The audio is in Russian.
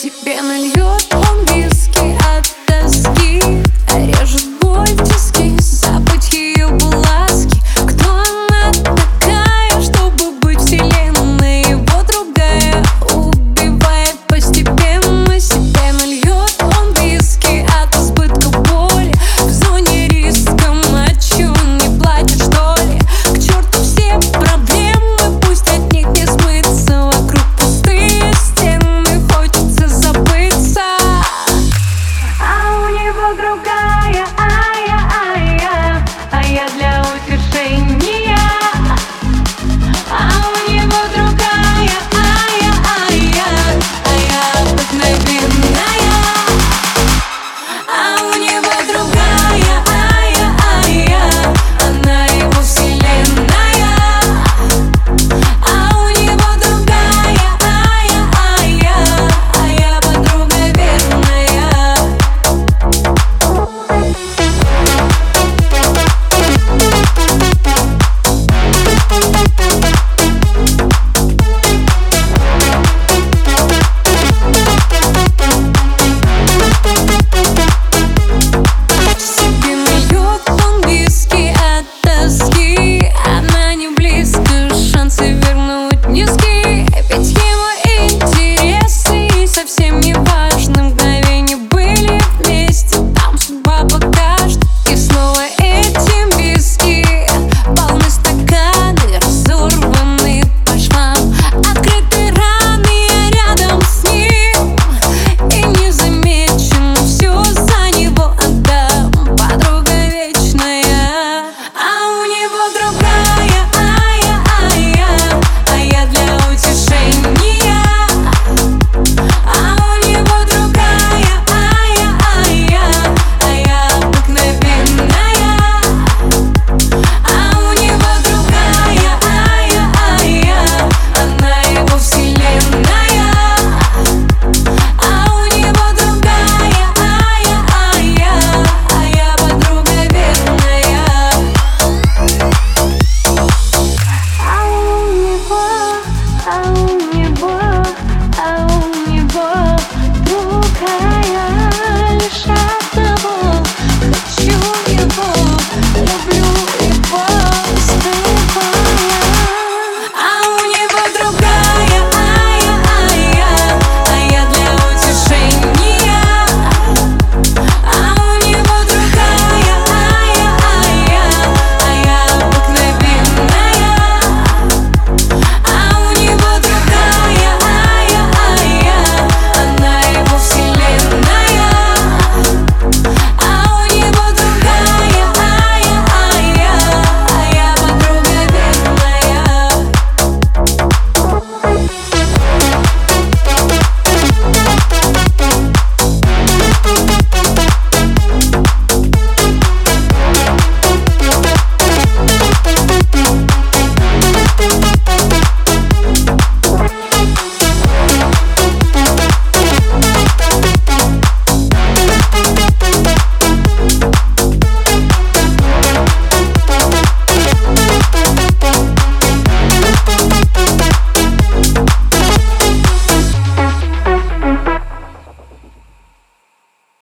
себе нальет